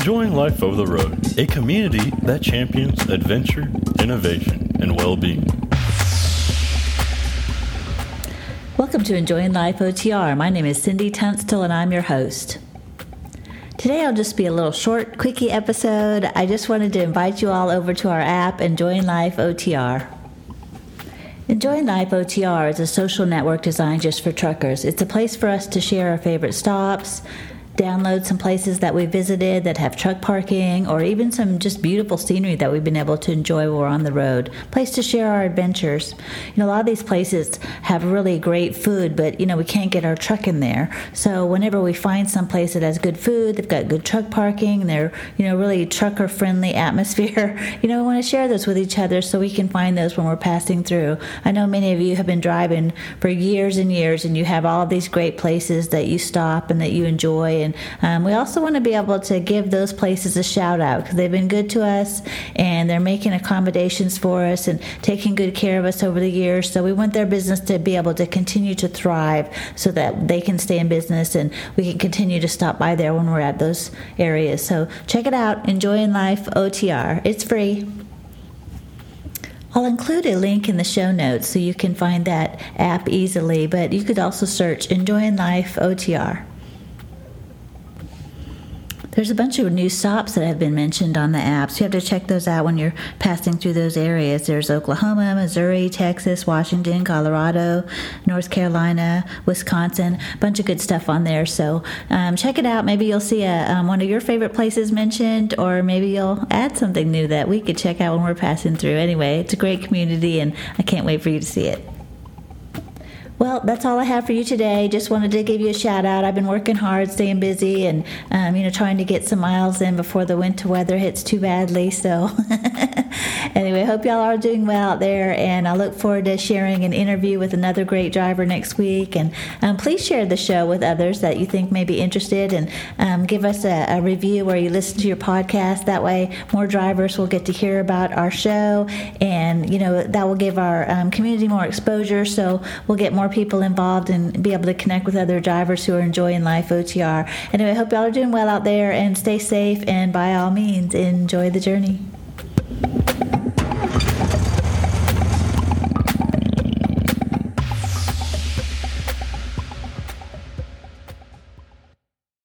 Enjoying Life Over the Road, a community that champions adventure, innovation, and well being. Welcome to Enjoying Life OTR. My name is Cindy Tunstall and I'm your host. Today I'll just be a little short, quickie episode. I just wanted to invite you all over to our app, Enjoying Life OTR. Enjoying Life OTR is a social network designed just for truckers. It's a place for us to share our favorite stops, download some places that we visited that have truck parking or even some just beautiful scenery that we've been able to enjoy while we're on the road. Place to share our adventures. You know, a lot of these places have really great food, but you know, we can't get our truck in there. So whenever we find some place that has good food, they've got good truck parking, they're, you know, really trucker friendly atmosphere, you know, we want to share those with each other so we can find those when we're passing through. I know many of you have been driving for years and years and you have all of these great places that you stop and that you enjoy and um, we also want to be able to give those places a shout out because they've been good to us and they're making accommodations for us and taking good care of us over the years. So we want their business to be able to continue to thrive so that they can stay in business and we can continue to stop by there when we're at those areas. So check it out, Enjoying Life OTR. It's free. I'll include a link in the show notes so you can find that app easily, but you could also search Enjoying Life OTR. There's a bunch of new stops that have been mentioned on the apps. You have to check those out when you're passing through those areas. There's Oklahoma, Missouri, Texas, Washington, Colorado, North Carolina, Wisconsin. A bunch of good stuff on there. So um, check it out. Maybe you'll see a, um, one of your favorite places mentioned, or maybe you'll add something new that we could check out when we're passing through. Anyway, it's a great community, and I can't wait for you to see it. Well, that's all I have for you today. Just wanted to give you a shout out. I've been working hard, staying busy, and um, you know trying to get some miles in before the winter weather hits too badly. So, anyway, hope y'all are doing well out there, and I look forward to sharing an interview with another great driver next week. And um, please share the show with others that you think may be interested, and um, give us a, a review where you listen to your podcast. That way, more drivers will get to hear about our show, and you know that will give our um, community more exposure. So we'll get more people involved and be able to connect with other drivers who are enjoying life OTR. Anyway, I hope y'all are doing well out there and stay safe and by all means enjoy the journey.